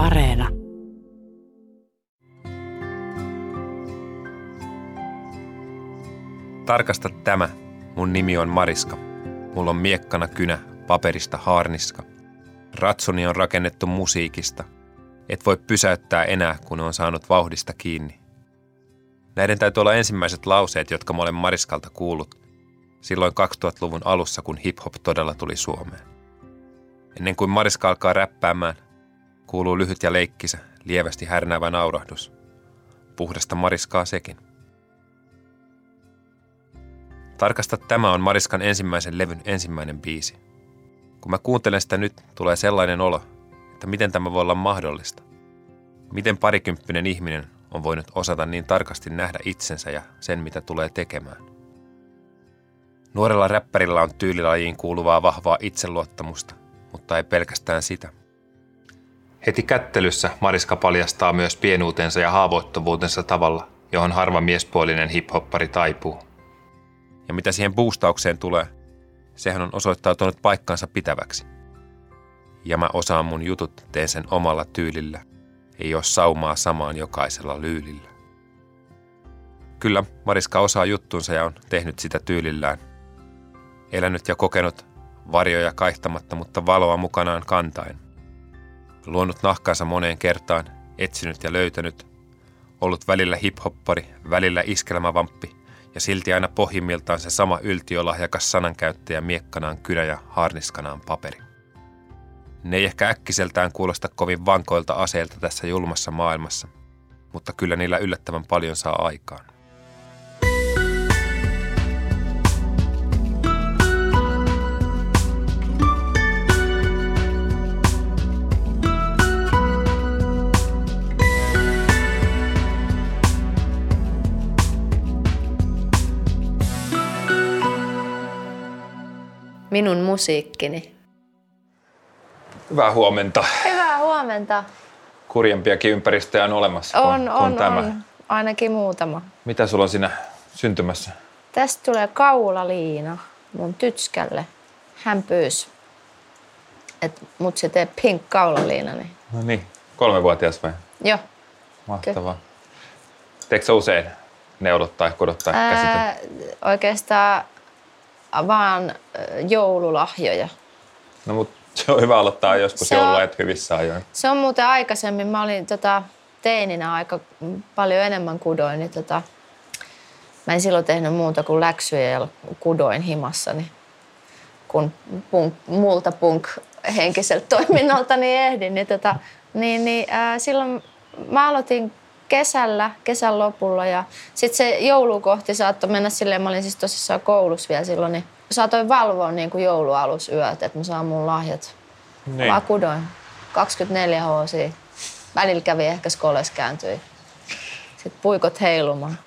Areena. Tarkasta tämä. Mun nimi on Mariska. Mulla on miekkana kynä, paperista haarniska. Ratsuni on rakennettu musiikista. Et voi pysäyttää enää, kun on saanut vauhdista kiinni. Näiden täytyy olla ensimmäiset lauseet, jotka mä olen Mariskalta kuullut silloin 2000-luvun alussa, kun hip-hop todella tuli Suomeen. Ennen kuin Mariska alkaa räppäämään, kuuluu lyhyt ja leikkisä, lievästi härnäävä naurahdus. Puhdasta Mariskaa sekin. Tarkasta tämä on Mariskan ensimmäisen levyn ensimmäinen biisi. Kun mä kuuntelen sitä nyt, tulee sellainen olo, että miten tämä voi olla mahdollista. Miten parikymppinen ihminen on voinut osata niin tarkasti nähdä itsensä ja sen, mitä tulee tekemään. Nuorella räppärillä on tyylilajiin kuuluvaa vahvaa itseluottamusta, mutta ei pelkästään sitä. Heti kättelyssä Mariska paljastaa myös pienuutensa ja haavoittuvuutensa tavalla, johon harva miespuolinen hiphoppari taipuu. Ja mitä siihen boostaukseen tulee, sehän on osoittautunut paikkansa pitäväksi. Ja mä osaan mun jutut, teen sen omalla tyylillä. Ei ole saumaa samaan jokaisella lyylillä. Kyllä, Mariska osaa juttunsa ja on tehnyt sitä tyylillään. Elänyt ja kokenut varjoja kaihtamatta, mutta valoa mukanaan kantain. Luonut nahkansa moneen kertaan, etsinyt ja löytänyt. Ollut välillä hiphoppari, välillä iskelmävamppi ja silti aina pohjimmiltaan se sama yltiölahjakas sanankäyttäjä miekkanaan kynä ja harniskanaan paperi. Ne ei ehkä äkkiseltään kuulosta kovin vankoilta aseilta tässä julmassa maailmassa, mutta kyllä niillä yllättävän paljon saa aikaan. Minun musiikkini. Hyvää huomenta. Hyvää huomenta. Kurjempiakin ympäristöjä on olemassa On, kuin, on, kuin tämä. on. Ainakin muutama. Mitä sulla on siinä syntymässä? Tästä tulee kaulaliina mun tytskälle. Hän pyysi, että mut se tee pink kaulaliina. Niin. No niin, kolmevuotias vai? Joo. Mahtavaa. Teekö usein neulot tai kudottaa käsitä? Ää, oikeastaan vaan joululahjoja. No mut se on hyvä aloittaa joskus Se joululajat hyvissä ajoin. Se on muuten aikaisemmin, mä olin tota, teininä aika paljon enemmän kudoin, niin tota, mä en silloin tehnyt muuta kuin läksyjä ja kudoin himassani, kun punk, muulta punk henkiseltä toiminnalta niin ehdin. Niin, tota, niin, niin ää, silloin mä aloitin kesällä, kesän lopulla ja sitten se joulu kohti saattoi mennä silleen, mä olin siis tosissaan koulussa vielä silloin, niin saatoin valvoa niin kuin joulualusyöt, että mä saan mun lahjat Niin. Mä kudoin 24 hoosia. Välillä kävi ehkä skoles kääntyi. Sitten puikot heilumaan.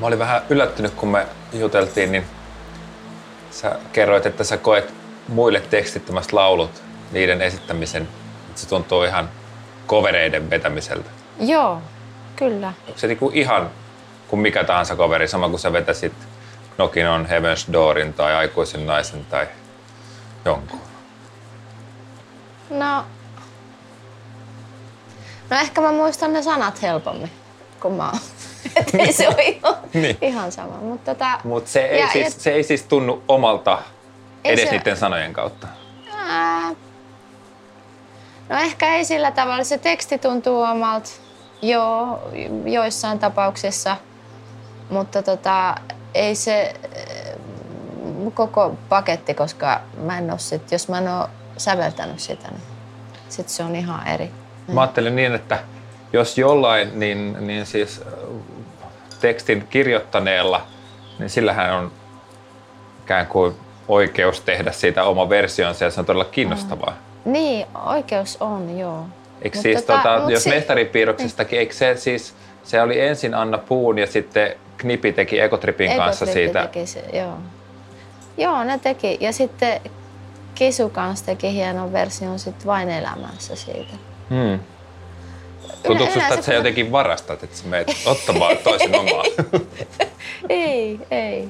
Mä olin vähän yllättynyt, kun me juteltiin, niin sä kerroit, että sä koet muille tekstittömästä laulut, niiden esittämisen, että se tuntuu ihan kovereiden vetämiseltä. Joo, kyllä. Onko se niinku ihan kuin mikä tahansa coveri, sama kuin sä vetäisit Knockin on Heaven's Doorin tai Aikuisen naisen tai jonkun? No, no ehkä mä muistan ne sanat helpommin kuin mä oon. Ei se ole ihan, Niin. ihan sama. Mutta tota, Mutta se, ei Ja- siis, ja- se ei siis tunnu omalta Ei edes se- niiden sanojen kautta. ää, no ehkä ei sillä tavalla. Se teksti tuntuu omalta. Joo, joissain tapauksissa. Mutta tota, ei se koko paketti, koska mä en sit, jos mä en oo säveltänyt sitä, niin sit se on ihan eri. Mä ajattelen niin, että jos jollain, niin, niin siis tekstin kirjoittaneella, niin sillähän on ikään kuin oikeus tehdä siitä oma versionsa ja se on todella kiinnostavaa. Niin, oikeus on, joo. Eikö Mut siis, tota, tota, jos si- mestaripiirroksestakin, eikö se siis, se oli ensin Anna Puun ja sitten Knipi teki Ekotripin kanssa Ekotrippi siitä. Teki se, joo. joo, ne teki. Ja sitten Kisu kanssa teki hienon version sit vain elämässä siitä. Hmm. Tuntuuko susta, yleensä että sä jotenkin varastat, että sä meet ottamaan toisen omaa? Ei, ei. Ei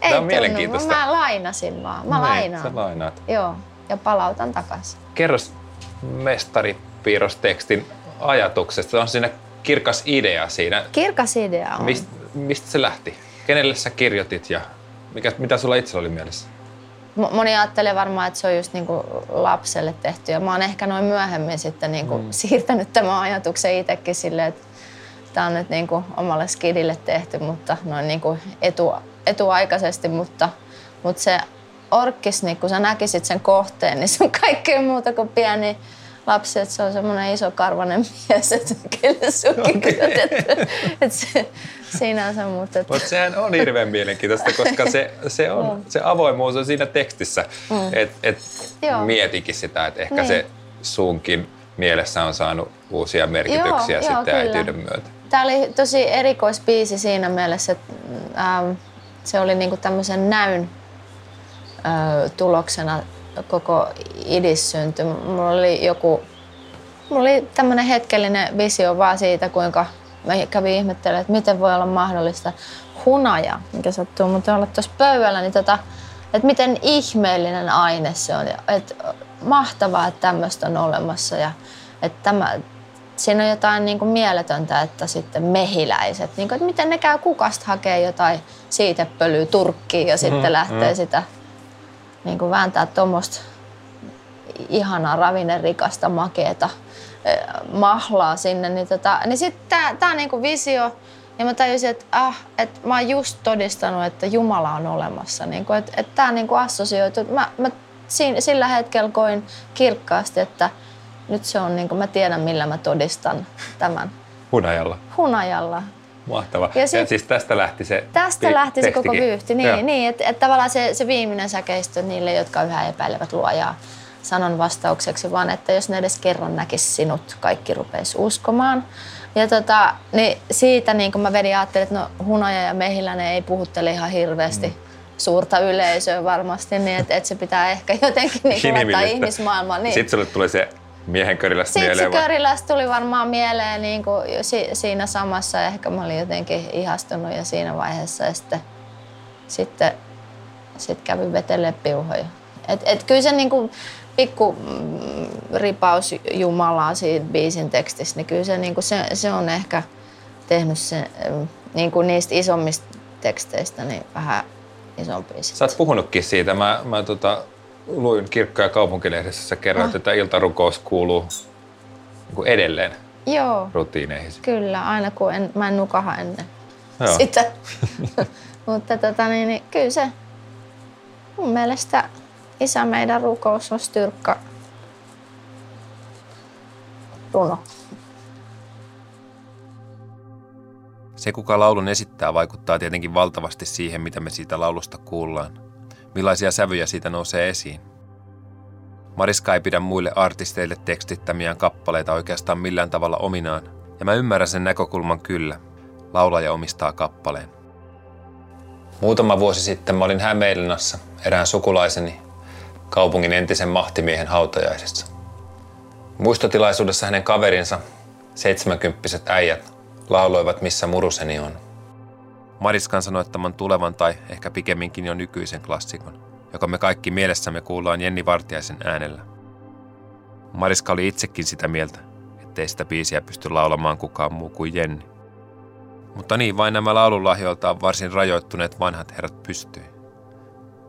Tämä on tunnu. mielenkiintoista. Mä lainasin vaan. Mä Niin, lainaan. Sä lainaat. Joo, ja palautan takaisin. Kerros mestaripiirrostekstin ajatuksesta. Se on siinä kirkas idea siinä. Kirkas idea on. Mist, mistä se lähti? Kenelle sä kirjoitit ja mikä, mitä sulla itsellä oli mielessä? Mo- Moni ajattelee varmaan, että se on just niinku lapselle tehty. Ja mä oon ehkä noin myöhemmin sitten niinku mm. siirtänyt tämän ajatuksen itsekin silleen, että tämä on nyt niinku omalle skidille tehty, mutta noin niinku etu, etuaikaisesti. Mutta, mutta se orkkis, niin kun sä näkisit sen kohteen, niin se on kaikkea muuta kuin pieni lapsi. Että se on semmoinen iso karvanen mies, että kelle sunkin okay. että se, siinä on se, mutta... Että... Mutta sehän on hirveän mielenkiintoista, koska se, se, on, se avoimuus on siinä tekstissä. Mm. Että et mietikin sitä, että ehkä Niin. se sunkin mielessä on saanut uusia merkityksiä Joo, sitten joo, kyllä. äitiyden myötä. Tämä oli tosi erikoisbiisi siinä mielessä, että ähm, se oli niinku tämmöisen näyn äh, tuloksena koko idis syntyi. Mulla oli joku, mulla oli tämmöinen hetkellinen visio vaan siitä, kuinka mä kävin ihmettelemään, että miten voi olla mahdollista hunaja, mikä sattuu muuten olla tuossa pöydällä, niin tota, että miten ihmeellinen aine se on. Että mahtavaa, että tämmöistä on olemassa ja että tämä, siinä on jotain niin kuin mieletöntä, että sitten mehiläiset, niin kuin, että miten ne käy kukasta hakee jotain siitepölyä Turkkiin ja sitten lähtee sitä niin kuin vääntää tuommoista ihanaa ravinnerikasta makeeta mahlaa sinne, niin, tota, niin sitten tämä tää niinku visio, ja mä tajusin, että ah, et mä oon just todistanut, että Jumala on olemassa. Niinku, että et tämä niinku assosioitu. Mä, mä siinä, sillä hetkellä koin kirkkaasti, että nyt se on, niinku, mä tiedän millä mä todistan tämän Hunajalla. hunajalla. Mahtava. Ja Ja, sit- siis tästä lähti se Tästä vi- lähti se koko tekstikin. vyyhti. Joo. Niin, niin että, että tavallaan se, se viimeinen säkeistö niille, jotka yhä epäilevät luojaa sanon vastaukseksi, vaan että jos ne edes kerran näkis sinut, kaikki rupeisi uskomaan. Ja tota, niin siitä niin kun mä vedin ajattelin, että no hunaja ja mehiläinen ei puhuttele ihan hirveästi Mm. suurta yleisöä varmasti, niin että, että se pitää ehkä jotenkin niin laittaa ihmismaailmaan. Niin. Sitten sulle tuli se miehen körilästä Sitten se mieleen. vai? Köriläs tuli varmaan mieleen niin kuin si- siinä samassa. Ehkä mä olin jotenkin ihastunut jo siinä vaiheessa. Ja sitten, sitten sit kävin vetelee piuhoja. Et, et kyllä se niin kuin pikku mm, ripaus Jumalaa siitä biisin tekstissä, niin kyllä se, niin kuin se, se on ehkä tehnyt se, mm, niin kuin niistä isommista teksteistä niin vähän isompi. Sä oot puhunutkin siitä. Mä, mä tota, luin Kirkko- ja kaupunkilehdessä sä kerroit, Ah. että iltarukous kuuluu niin kuin edelleen Joo. rutiineihin. Kyllä, aina kun en, mä en nukaha ennen Joo. sitä. Mutta tota, niin, niin, kyllä se mun mielestä Isä meidän rukous on styrkka runo. Se, kuka laulun esittää, vaikuttaa tietenkin valtavasti siihen, mitä me siitä laulusta kuullaan. Millaisia sävyjä siitä nousee esiin. Mariska ei pidä muille artisteille tekstittämiään kappaleita oikeastaan millään tavalla ominaan, ja mä ymmärrän sen näkökulman kyllä. Laulaja omistaa kappaleen. Muutama vuosi sitten mä olin Hämeenlinnassa erään sukulaiseni kaupungin entisen mahtimiehen hautajaisissa. Muistotilaisuudessa hänen kaverinsa, seitsemänkymppiset äijät, lauloivat Missä muruseni on. Mariskan sanoittaman tulevan tai ehkä pikemminkin jo nykyisen klassikon, joka me kaikki mielessämme kuullaan Jenni Vartiaisen äänellä. Mariska oli itsekin sitä mieltä, ettei sitä biisiä pysty laulamaan kukaan muu kuin Jenni. Mutta niin vain nämä laululahjoiltaan varsin rajoittuneet vanhat herrat pystyi.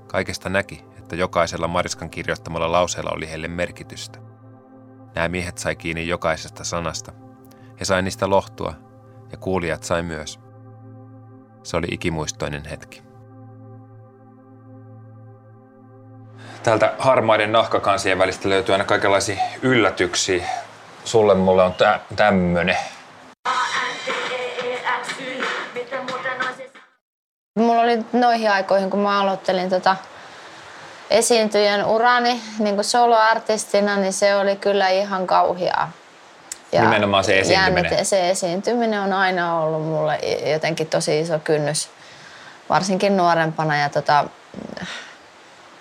Kaikesta näki, että jokaisella Mariskan kirjoittamalla lauseella oli heille merkitystä. Nämä miehet sai kiinni jokaisesta sanasta. He sai niistä lohtua, ja kuulijat sai myös. Se oli ikimuistoinen hetki. Täältä harmaiden nahkakansien välistä löytyy aina kaikenlaisia yllätyksiä. Sulle mulle on tä- tämmönen. Mulla oli noihin aikoihin, kun mä aloittelin tota esiintyjän urani niin kuin soloartistina, niin se oli kyllä ihan kauhiaa. Nimenomaan se esiintyminen. jännite- se esiintyminen on aina ollut mulle jotenkin tosi iso kynnys, varsinkin nuorempana. Ja tota,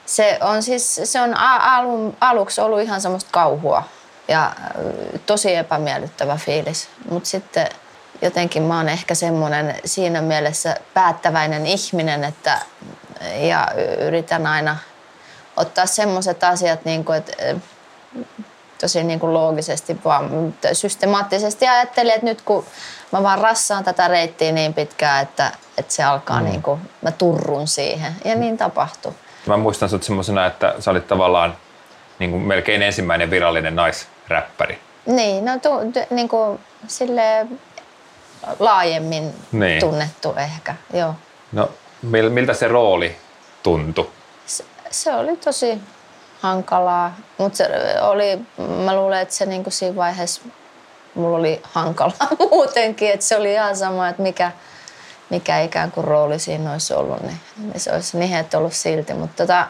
se on siis se on alun, aluksi ollut ihan semmoista kauhua ja tosi epämiellyttävä fiilis. Mutta sitten jotenkin mä oon ehkä semmoinen siinä mielessä päättäväinen ihminen, että, ja yritän aina ottaa semmoiset asiat, niin kuin, että tosi niin kuin loogisesti, vaan systemaattisesti ajattelin, että nyt kun mä vaan rassaan tätä reittiä niin pitkään, että, että se alkaa mm. niin kuin, mä turrun siihen. Ja niin tapahtui. Mä muistan sut semmoisena, että sä olit tavallaan niin kuin melkein ensimmäinen virallinen naisräppäri. Niin, no tu, tu, niin kuin, sille laajemmin niin. tunnettu ehkä, joo. No miltä se rooli tuntui? Se, se oli tosi hankalaa, mutta se oli, mä luulen, että se niinku siinä vaiheessa mulla oli hankalaa muutenkin, että se oli ihan sama, että mikä, mikä ikään kuin rooli siinä olisi ollut, niin, niin se olisi nihet ollut silti, mutta tota,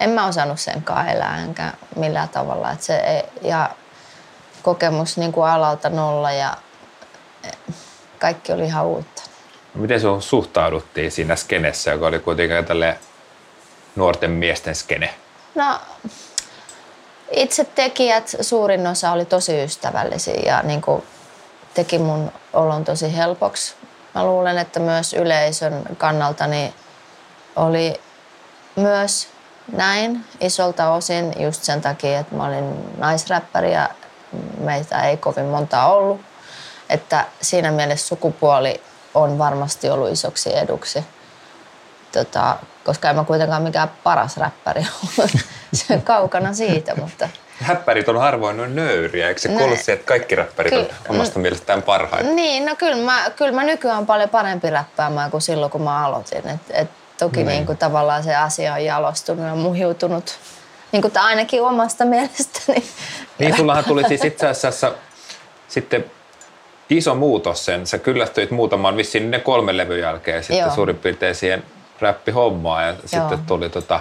en mä osannut senkaan elää enkä millään tavalla, että se ei, ja kokemus niin kuin alalta nolla ja kaikki oli ihan uutta. Miten sun suhtauduttiin siinä skenessä, joka oli kuitenkin tälle nuorten miesten skene? No, itse tekijät, suurin osa oli tosi ystävällisiä ja niin kuin teki mun olon tosi helpoksi. Mä luulen, että myös yleisön kannalta niin oli myös näin isolta osin just sen takia, että mä olin naisräppäri ja meitä ei kovin monta ollut. Että siinä mielessä sukupuoli on varmasti ollut isoksi eduksi. Tota, koska en mä kuitenkaan mikään paras räppäri ole. se on kaukana siitä, mutta... Räppärit on harvoin noin nöyriä, eikö se kuulu se, että kaikki räppärit on omasta mielestään parhaita? Niin, no kyllä mä, kyllä mä nykyään paljon parempi räppäämään kuin silloin, kun mä aloitin. Et, et toki niin. Niin kuin, tavallaan se asia on jalostunut ja muhiutunut niin kuin, ainakin omasta mielestäni. Niin, sullahan tuli siis itse asiassa sitten iso muutos sen. Sä kyllästyit muutamaan vissiin ne kolmen levyn jälkeen sitten Joo. suurin piirtein siihen räppihommaan ja Joo. sitten tuli tota,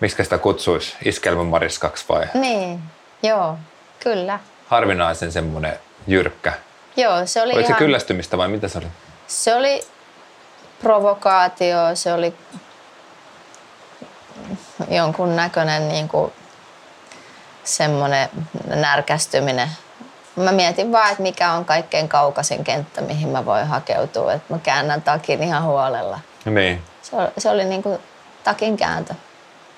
miksi sitä kutsuisi, Iskelmän Mariskaksi vai? Niin, joo, kyllä. Harvinaisen semmoinen jyrkkä. Joo, se oli Oliko ihan... se kyllästymistä vai mitä se oli? Se oli provokaatio, se oli jonkun näköinen niin kuin semmoinen närkästyminen. Mä mietin vaan, että mikä on kaikkein kaukaisin kenttä, mihin mä voin hakeutua. Että mä käännän takin ihan huolella. Niin. Se oli, se oli niin kuin takin kääntö.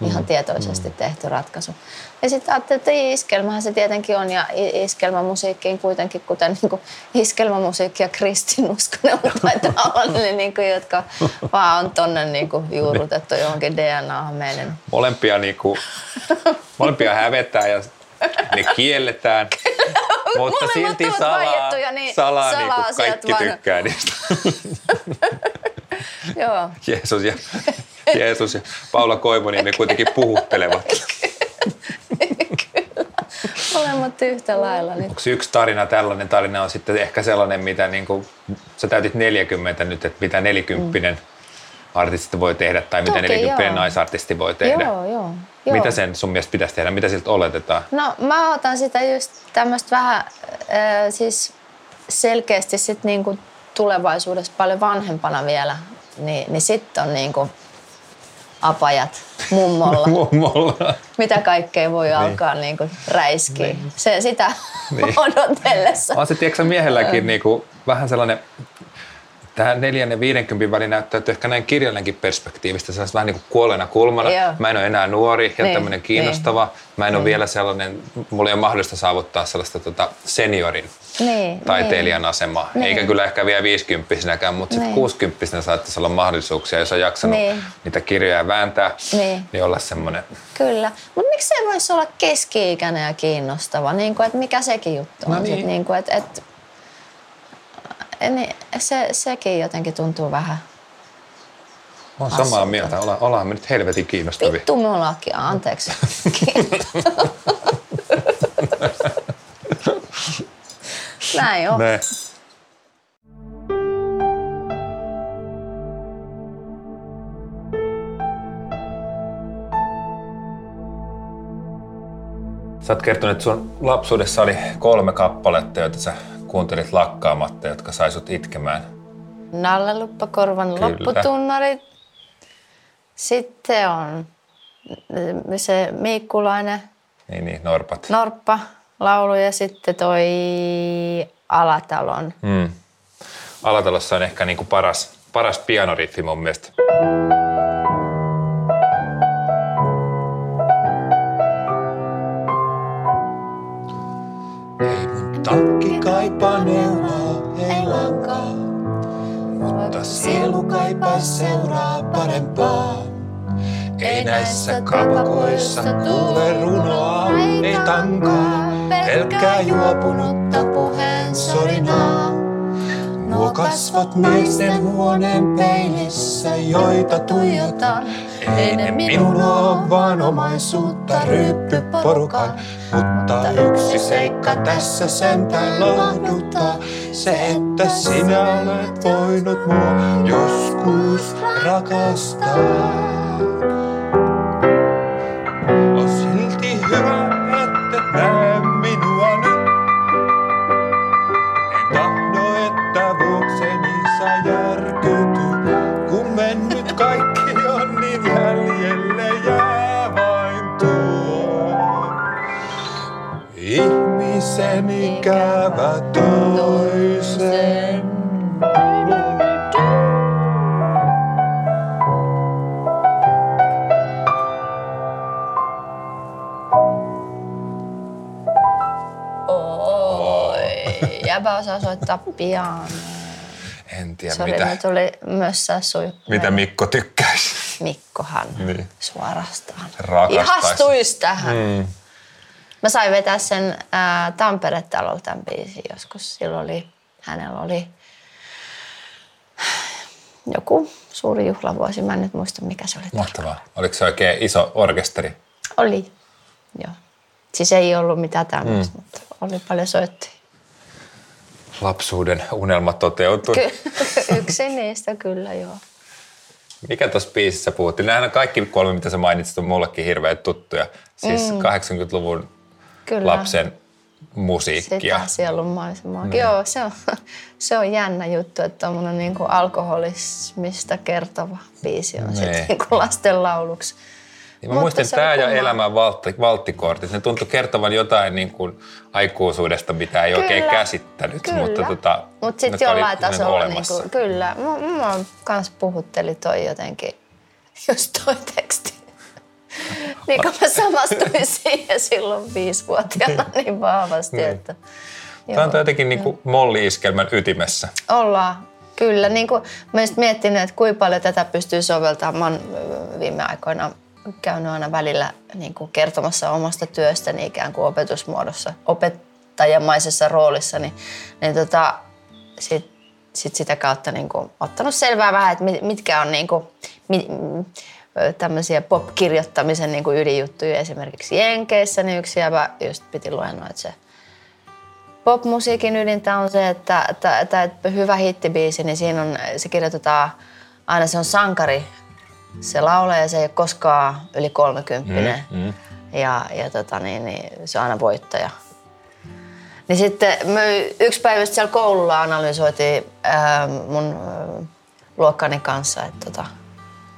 Ihan mm. tietoisesti mm. tehty ratkaisu. Ja sitten ajattelin, että iskelmähän se tietenkin on ja iskelmämusiikkiin kuitenkin, kuten niin kuin iskelmämusiikki ja kristinuskonen taitaa olla, niin, niin kuin, jotka vaan on tonne niin kuin juurrutettu johonkin DNAhan meidän. Molempia, niin kuin, molempia hävetää ja ne kielletään. mutta silti salaa, niin salaa, salaa niin kuin kaikki vaan... tykkää niistä. Joo. Jeesus ja, Jeesus ja Paula Koivonen, ne kuitenkin puhuttelevat. Molemmat yhtä lailla. Niin. Onko yksi tarina, tällainen tarina on sitten ehkä sellainen, mitä niin kuin, sä täytit 40 nyt, että mitä 40 mm. artisti voi tehdä tai Toki, mitä 40 joo. naisartisti voi tehdä? Joo, joo, joo. Mitä sen sun mielestä pitäisi tehdä? Mitä siltä oletetaan? No mä otan sitä just tämmöistä vähän äh, siis selkeästi sit niinku tulevaisuudessa paljon vanhempana vielä, niin, niin sitten on niinku apajat mummolla. mummolla. Mitä kaikkea voi niin. alkaa niinku räiskiä. Niin. Se, sitä niin. odotellessa. On se tiedätkö, miehelläkin niinku, vähän sellainen tähän neljän ja 50 väliin näyttäytyy ehkä näin kirjallinenkin perspektiivistä, se on vähän niin kuin kuolleena kulmana. Joo. Mä en ole enää nuori ja niin, tämmöinen kiinnostava. Niin, mä en niin. ole vielä sellainen, mulla ei ole mahdollista saavuttaa sellaista tota seniorin niin, taiteilijan niin. asemaa. Niin. Eikä kyllä ehkä vielä 50 mutta sitten niin. 60 saattaisi olla mahdollisuuksia, jos on jaksanut niin. niitä kirjoja vääntää, niin, niin olla semmoinen. Kyllä, mutta miksi se voisi olla keski-ikäinen ja kiinnostava, niin kuin, että mikä sekin juttu on. No niin. Sit, niin kuin, että, että niin se, sekin jotenkin tuntuu vähän Mä oon samaa mieltä. Olla, ollaan me nyt helvetin kiinnostavia. Vittu me ollaankin, anteeksi. Näin on. Ne. Sä oot kertonut, että sun lapsuudessa oli kolme kappaletta, joita sä kuuntelit lakkaamatta, jotka sai sut itkemään? Nalle Luppakorvan Kyllä. lopputunnarit. Sitten on se Miikkulainen. Niin, niin, Norpat. Norppa laulu ja sitten toi Alatalon. Mm. Alatalossa on ehkä niinku paras, paras pianoritmi mun mielestä. Takki kaipaa neuvoa, ei lankaa, mutta sielu kaipaa seuraa parempaa. Ei näissä kapakoissa tule runoa, ei tankaa. Pelkkää juopunutta puheen sorinaa. Nuo kasvot miesten huoneen peilissä, joita tuijotan. Ei ne minun vaan omaisuutta ryppyporukan. Mutta yksi seikka tässä sentään lohduttaa. Se, että sinä olet voinut mua joskus rakastaa. Soittaa pianoa. En tiedä, Sori, mitä, mitä, tuli myös sui. mitä Mikko tykkäisi. Mikkohan Niin. suorastaan. Rakastaisi. Ihastuis tähän. Mm. Mä sain vetää sen ää, Tampere-talolla tämän biisin joskus. Silloin oli, hänellä oli joku suuri juhlavuosi. Mä en nyt muista, mikä se oli. Mahtavaa. Oliko se oikein iso orkesteri? Oli, joo. Siis ei ollut mitään tämmöistä, mm. mutta oli paljon soittajia. Lapsuuden unelma toteutui. Ky- yksi niistä kyllä, joo. Mikä tuossa biisissä puhuttiin? Nämähän kaikki kolme, mitä sä mainitsit, on mullekin hirveän tuttuja. Siis mm. 80-luvun Kyllä. lapsen musiikkia. Sitä sielunmaisemaa. Mm. Joo, se on, se on jännä juttu, että tuommoinen niin alkoholismista kertova biisi on Niin. sitten niin kuin lasten lauluksi. Niin mä Mutta muistin, tämä ja kummaa. elämän valtti, valttikortit. Ne tuntui kertovan jotain niin kuin aikuisuudesta, mitä ei oikein Kyllä. käsittänyt. Kyllä. Mutta tota, Mut sitten jollain tasolla, niin kuin, kyllä. Mua, mua kans puhutteli toi jotenkin, just toi teksti. niin kuin mä samastuin siihen silloin viisivuotiaana niin vahvasti, että... Tämä on jotenkin niin kuin molli-iskelmän ytimessä. Ollaan, kyllä. Niin kuin, mä just miettinyt, että kuinka paljon tätä pystyy soveltamaan. Mä oon viime aikoina käynyt aina välillä niin kuin kertomassa omasta työstäni ikään kuin opetusmuodossa, opettajamaisessa roolissa, niin, niin tota, sit, sit sitä kautta niin kuin, ottanut selvää vähän, että mit- mitkä on niin kuin, mi, ö, tämmöisiä pop-kirjoittamisen niin kuin ydinjuttuja. Esimerkiksi Jenkeissä niin yksi jäbä just piti luennoa, että se popmusiikin ydintä on se, että, että, että, että hyvä hittibiisi, niin siinä on, se kirjoitetaan, aina se on sankari. Se laulaja ja se ei ole koskaan yli 30 mm, mm. Ja, ja tota, niin, niin, se on aina voittaja. Niin sitten me yksi päivä siellä koululla analysoitiin ää, mun ää, luokkani kanssa, että tota,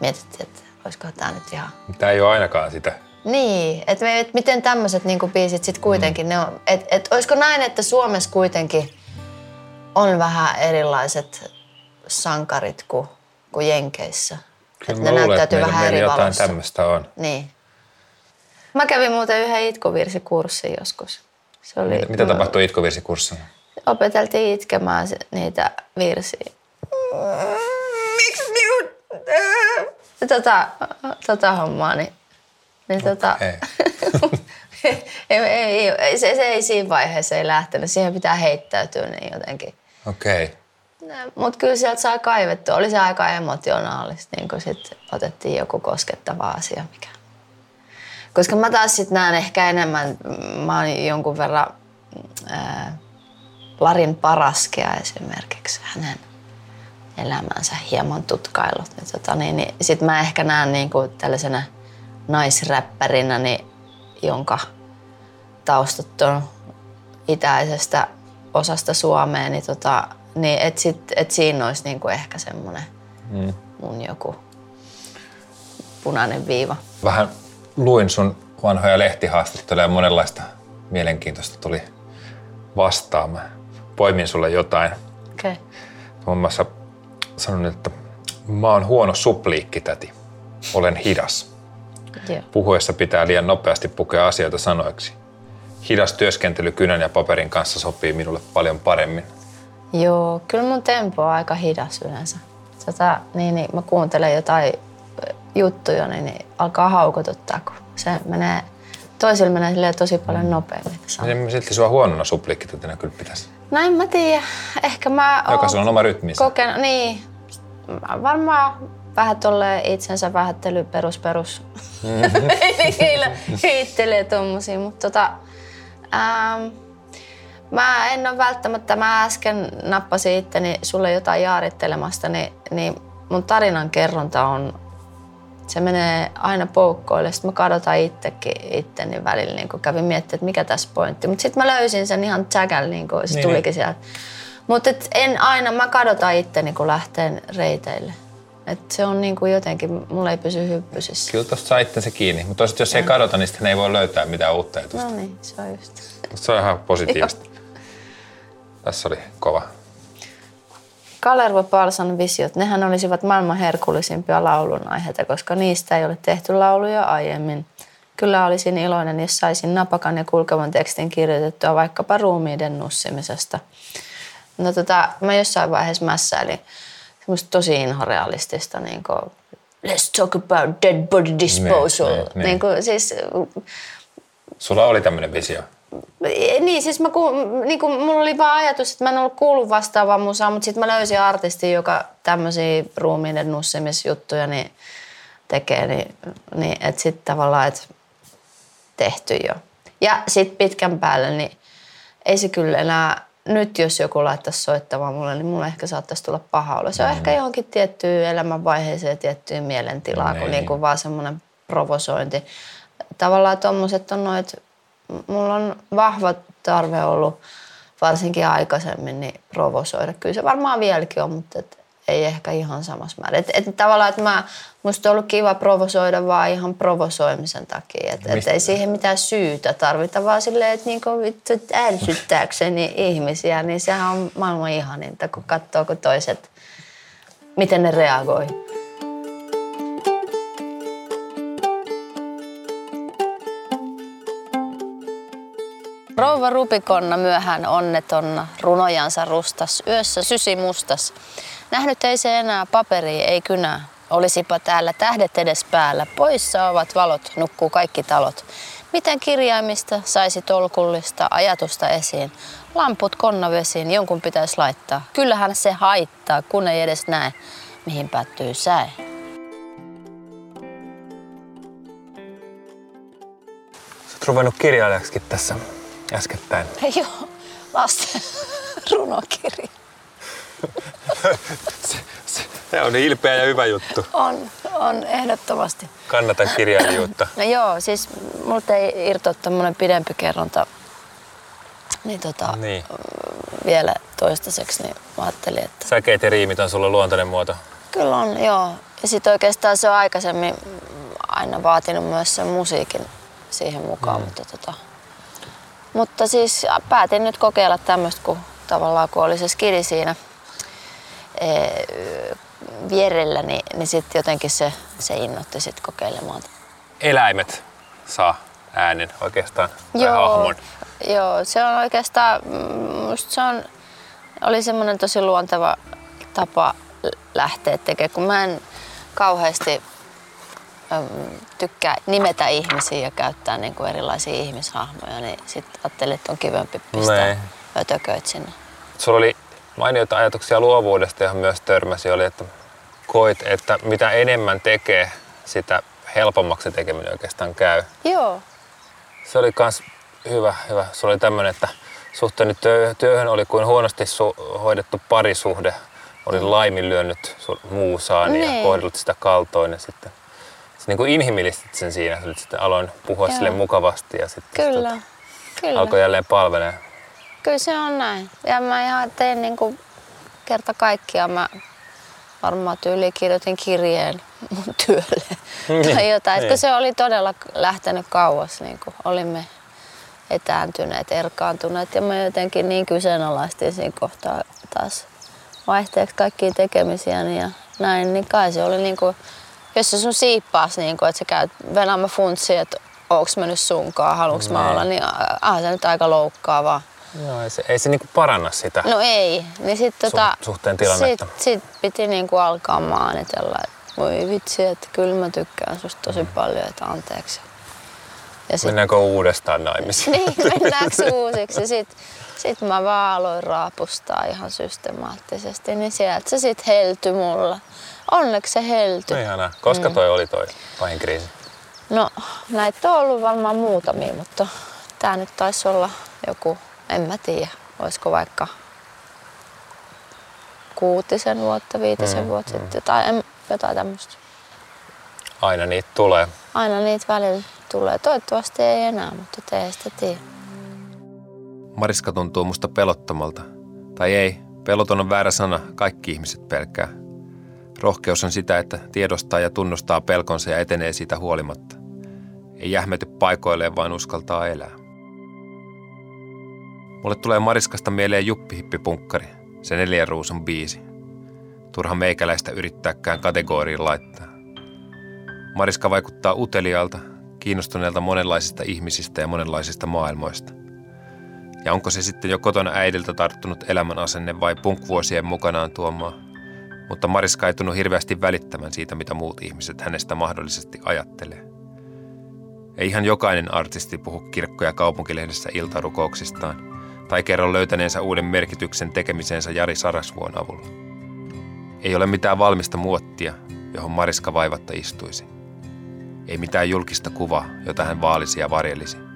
mietittiin, että olisiko tämä nyt ihan Tämä ei ole ainakaan sitä. niin, että me, et miten tämmöiset niinku biisit sitten kuitenkin, mm. ne on, et, et, olisiko näin, että Suomessa kuitenkin on vähän erilaiset sankarit kuin, kuin Jenkeissä? Kyllä Että mä luulen, että meillä, vähän eri jotain valossa. tämmöistä on. Niin. Mä kävin muuten yhden itkuvirsikurssin joskus. Se oli, Mitä, mitä tapahtui itkovirsikurssilla? Opeteltiin itkemään niitä virsiä. Miksi minun... Tota, tota hommaa, niin, niin tota, Okei. ei, ei, ei, se, se ei siinä vaiheessa ei lähtenyt. Siihen pitää heittäytyä niin jotenkin. Okei. Okay. Mutta kyllä sieltä saa kaivettua. Oli se aika emotionaalista, niin kun sit otettiin joku koskettava asia, mikä... Koska mä taas sitten näen ehkä enemmän, mä oon jonkun verran ää, Larin Paraskea esimerkiksi, hänen elämänsä hieman tutkailut. Niin, tota, niin, niin, sitten mä ehkä näen niin kuin tällaisena naisräppärinä, niin, jonka taustat on itäisestä osasta Suomea, niin, tota, niin et, sit, et siinä olisi niinku ehkä semmoinen mm. mun joku punainen viiva. Vähän luin sun vanhoja lehtihaastatteluja ja monenlaista mielenkiintoista tuli vastaan. Mä poimin sulle jotain. Okay. Muun muassa sanon, että mä oon huono supliikkitäti. Olen hidas. Joo. Puhuessa pitää liian nopeasti pukea asioita sanoiksi. hidas työskentely kynän ja paperin kanssa sopii minulle paljon paremmin. Joo, kyllä mun tempo on aika hidas yleensä. Tota, niin, niin, mä kuuntelen jotain juttuja, niin, niin alkaa haukotuttaa, kun se menee, toisilla menee tosi paljon nopeammin. Mä silti sua huonona supliikkitätänä kyllä pitäisi? No en mä tiedä. Ehkä mä Jokaisella on oma rytminsä. Koken, niin. Mä varmaan vähän tolle itsensä vähättely perus perus. Mm-hmm. Hiittelee tommosia, mutta tota, ähm, Mä en ole välttämättä, mä äsken nappasin itteni sulle jotain jaarittelemasta, niin, niin mun tarinan kerronta on, se menee aina poukkoille. Sitten mä kadotan itsekin itteni välillä, niin kun kävin miettimään, että mikä tässä pointti. Mutta sitten mä löysin sen ihan tsäkällä, niin kun se niin, tulikin sieltä. Mutta en aina, mä kadotan itteni, kun lähteen reiteille. Et se on niin kuin jotenkin, mulla ei pysy hyppysissä. Kyllä tuosta saa se kiinni, mutta jos ei kadota, niin sitten ei voi löytää mitään uutta etusta. No niin, se on just. Se on ihan positiivista. Tässä oli kova. Kalervo Palsan visiot, nehän olisivat maailman herkullisimpia laulun aiheita, koska niistä ei ole tehty lauluja aiemmin. Kyllä olisin iloinen, jos saisin napakan ja kulkevan tekstin kirjoitettua vaikkapa ruumiiden nussimisesta. No tota, mä jossain vaiheessa mässäilin semmoista tosi inhorealistista, niin kuin, let's talk about dead body disposal. Ne, ne, ne. Niin kuin, siis, Sulla oli tämmöinen visio? Niin, siis mä ku, niin kuin, mulla oli vaan ajatus, että mä en ollut kuullut vastaavaa musaa, mutta sitten mä löysin artisti, joka tämmöisiä ruumiiden nussimisjuttuja niin tekee, niin, niin että sitten tavallaan, että tehty jo. Ja sitten pitkän päälle, niin ei se kyllä enää, nyt jos joku laittaisi soittamaan mulle, niin mulle ehkä saattaisi tulla paha olo. Se on mm. ehkä johonkin tiettyyn elämänvaiheeseen, tiettyyn mielentilaan, mm. kun niin kuin vaan semmoinen provosointi. Tavallaan tuommoiset on noit mulla on vahva tarve ollut varsinkin aikaisemmin niin provosoida. Kyllä se varmaan vieläkin on, mutta et ei ehkä ihan samassa määrin. Et, et tavallaan, että mä, musta on ollut kiva provosoida vaan ihan provosoimisen takia. Että et ei siihen mitään syytä tarvita, vaan silleen, että niinku vittu ärsyttääkseni ihmisiä, niin sehän on maailman ihaninta, kun katsoo, kun toiset, miten ne reagoi. Rouva Rupikonna myöhään onnetonna, runojansa rustas, yössä sysi mustas. Nähnyt ei se enää paperi, ei kynää. Olisipa täällä tähdet edes päällä, poissa ovat valot, nukkuu kaikki talot. Miten kirjaimista saisi tolkullista ajatusta esiin? Lamput konnavesiin jonkun pitäisi laittaa. Kyllähän se haittaa, kun ei edes näe, mihin päättyy säe. Sä oot ruvennut kirjailijaksikin tässä äskettäin? Joo, lasten runokirja. se, se, se on ilpeä ja hyvä juttu. On, on ehdottomasti. Kannatan kirjailijuutta. No joo, siis multa ei irtoa tämmönen pidempi kerronta niin tota, niin. vielä toistaiseksi, niin mä ajattelin, että... Säkeet ja riimit on sulle luontainen muoto? Kyllä on, joo. Ja sitten oikeastaan se on aikaisemmin aina vaatinut myös sen musiikin siihen mukaan, mm. mutta tota, mutta siis päätin nyt kokeilla tämmöistä, kun tavallaan kun oli se skidi siinä e, vierellä, niin, niin sitten jotenkin se, se innotti sit kokeilemaan. Eläimet saa äänen oikeastaan, tai joo, hahmon. Joo, se on oikeastaan, musta se on, oli semmoinen tosi luonteva tapa lähteä tekemään, kun mä en kauheasti tykkää nimetä ihmisiä ja käyttää niin kuin erilaisia ihmishahmoja, niin sitten ajattelin, että on kivempi pistää ötököit sinne. Sulla oli mainioita ajatuksia luovuudesta, johon myös törmäsi, oli, että koit, että mitä enemmän tekee, sitä helpommaksi tekeminen oikeastaan käy. Joo. Se oli myös hyvä, hyvä. Se oli tämmöinen, että suhteeni työhön oli kuin huonosti su- hoidettu parisuhde. Olin mm. laiminlyönyt muusaani niin. ja kohdellut sitä kaltoin ja sitten niin kuin inhimillistit sen siinä. Sitten aloin puhua Joo. sille mukavasti ja sitten kyllä, tota, kyllä. alkoi jälleen palvelee. Kyllä se on näin. Ja mä ihan tein niin kuin kerta kaikkiaan. Mä varmaan tyyli kirjoitin kirjeen mun työlle niin, tai jotain. Niin. se oli todella lähtenyt kauas. Niin kuin olimme etääntyneet, erkaantuneet ja mä jotenkin niin kyseenalaistin siinä kohtaa taas vaihteeksi kaikkia tekemisiä ja näin, niin kai se oli niin kuin jos se sun siippaas, niin kun, että sä käyt venämä funtsi, että onks mä nyt sunkaan, haluanko mä olla, niin ah, se nyt aika loukkaavaa. Joo, ei se, ei se niinku paranna sitä No ei, niin sit tota, suhteen tilannetta. Sit, sit piti niinku alkaa maanitella, että voi vitsi, että kyllä mä tykkään susta tosi paljon, että anteeksi. Ja sit, Mennäänkö uudestaan naimisiin? niin, mennäänkö uusiksi. Sitten sit mä vaan aloin raapustaa ihan systemaattisesti, niin sieltä se sitten heltyi mulla. Onneksi se heltyi. No ihanaa. Koska Mm. toi oli toi pahin kriisi? No näitä on ollut varmaan muutamia, mutta tämä nyt taisi olla joku, en mä tiedä, olisiko vaikka kuutisen vuotta, viitisen Mm, vuotta sitten tai en, jotain tämmöistä. Aina niitä tulee. Aina niitä välillä tulee. Toivottavasti ei enää, mutta te sitä tiedä. Mariska tuntuu musta pelottomalta. Tai ei, peloton on väärä sana, kaikki ihmiset pelkää. Rohkeus on sitä, että tiedostaa ja tunnustaa pelkonsa ja etenee siitä huolimatta. Ei jähmety paikoilleen, vaan uskaltaa elää. Mulle tulee Mariskasta mieleen juppihippipunkkari, se neljän ruusun biisi. Turha meikäläistä yrittääkään kategoriin laittaa. Mariska vaikuttaa uteliaalta, kiinnostuneelta monenlaisista ihmisistä ja monenlaisista maailmoista. Ja onko se sitten jo kotona äidiltä tarttunut elämän asenne vai punkvuosien mukanaan tuomaa? Mutta Mariska ei tunnu hirveästi välittämään siitä, mitä muut ihmiset hänestä mahdollisesti ajattelee. Ei ihan jokainen artisti puhu kirkko- ja kaupunkilehdessä iltarukouksistaan tai kerro löytäneensä uuden merkityksen tekemiseensä Jari Sarasvuon avulla. Ei ole mitään valmista muottia, johon Mariska vaivatta istuisi. Ei mitään julkista kuvaa, jota hän vaalisi ja varjelisi.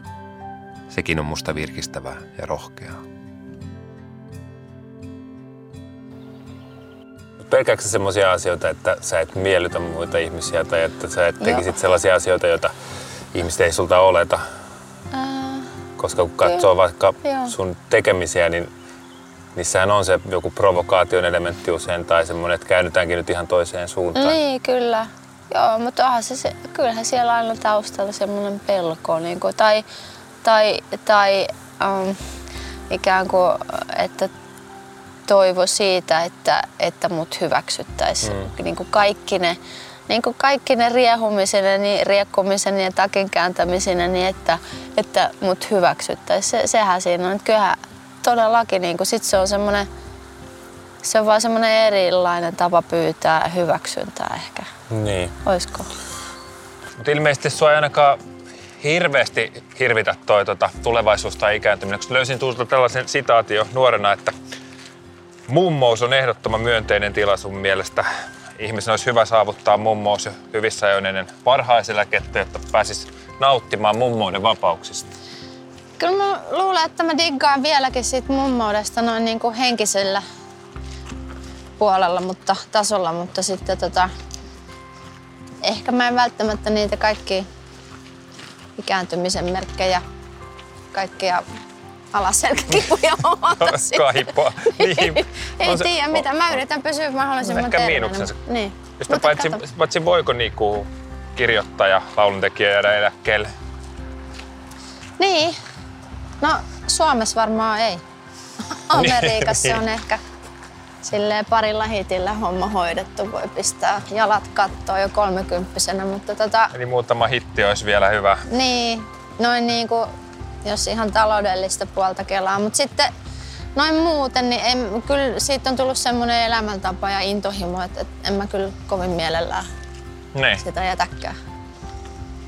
Sekin on musta virkistävää ja rohkeaa. Pelkääksä semmoisia asioita, että sä et miellytä muita ihmisiä tai että sä et tekisit sellaisia asioita, joita ihmiset ei sulta oleta? Ää, Koska kun katsoo vaikka Joo. sun tekemisiä, niin niissähän on se joku provokaation elementti usein tai semmoinen, että käännytäänkin nyt ihan toiseen suuntaan. niin, kyllä. Joo, mutta onhan se, se, kyllähän siellä aina taustalla semmoinen pelko. Niin kuin, tai tai, tai um, ikään kuin, että toivo siitä, että, että mut hyväksyttäisiin. Mm. Niin kuin kaikki ne, niin kuin kaikki ne riehumisen, niin riekkumisen ja takin kääntämisen, niin että, että mut hyväksyttäisiin. Se, sehän siinä on. Kyllähän todellakin niin kuin, sit se on semmoinen, se on vaan semmoinen erilainen tapa pyytää hyväksyntää ehkä. Niin. Oisko? Mutta ilmeisesti sua ei ainakaan hirveästi hirvitä toi tota, tulevaisuus tai ikääntyminen. Koska löysin tuulta tällaisen sitaatio nuorena, että mummous on ehdottoman myönteinen tila sun mielestä. Ihmisen olisi hyvä saavuttaa mummous jo hyvissä ajoin ennen parhaiseläkettä, jotta pääsis nauttimaan mummoiden vapauksista. Kyllä mä luulen, että mä diggaan vieläkin siitä mummoudesta noin niin kuin henkisellä puolella, mutta tasolla, mutta sitten tota, ehkä mä en välttämättä niitä kaikki ikääntymisen merkkejä, kaikkia alaselkäkipuja omata. Kaipaa. Niin. Ei On se- tiedä mitä, mä yritän pysyä mahdollisimman Ehkä terveenä. miinuksensa. Niin. Mistä Mutta paitsi, kato. paitsi voiko niinku kirjoittaja, lauluntekijä jäädä eläkkeelle? Niin. No Suomessa varmaan ei. Amerikassa se on ehkä silleen parilla hitillä homma hoidettu. Voi pistää jalat kattoon jo kolmekymppisenä, mutta tota, Eli muutama hitti olisi vielä hyvä. niin, noin niin kuin, jos ihan taloudellista puolta kelaa. Mutta sitten noin muuten, niin en, kyllä siitä on tullut semmoinen elämäntapa ja intohimo, että, että en mä kyllä kovin mielellään Niin. sitä jätäkään.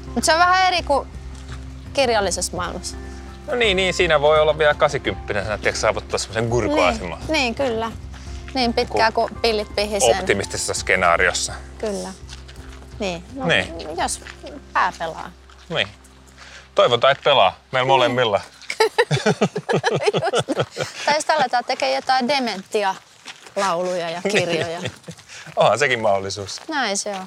Mutta se on vähän eri kuin kirjallisessa maailmassa. No niin, niin, siinä voi olla vielä 80 tiedätkö, saavuttaa semmoisen gurkuaseman. Niin, niin, kyllä. Niin pitkään kuin pillit pihisee. Optimistisessa skenaariossa. Kyllä. Niin. No, Niin. Jos pää pelaa. Niin. Toivotaan, että pelaa. Meillä molemmilla. Tai jos aletaan tekemään jotain dementia lauluja ja kirjoja. Onhan sekin mahdollisuus. Näin se on.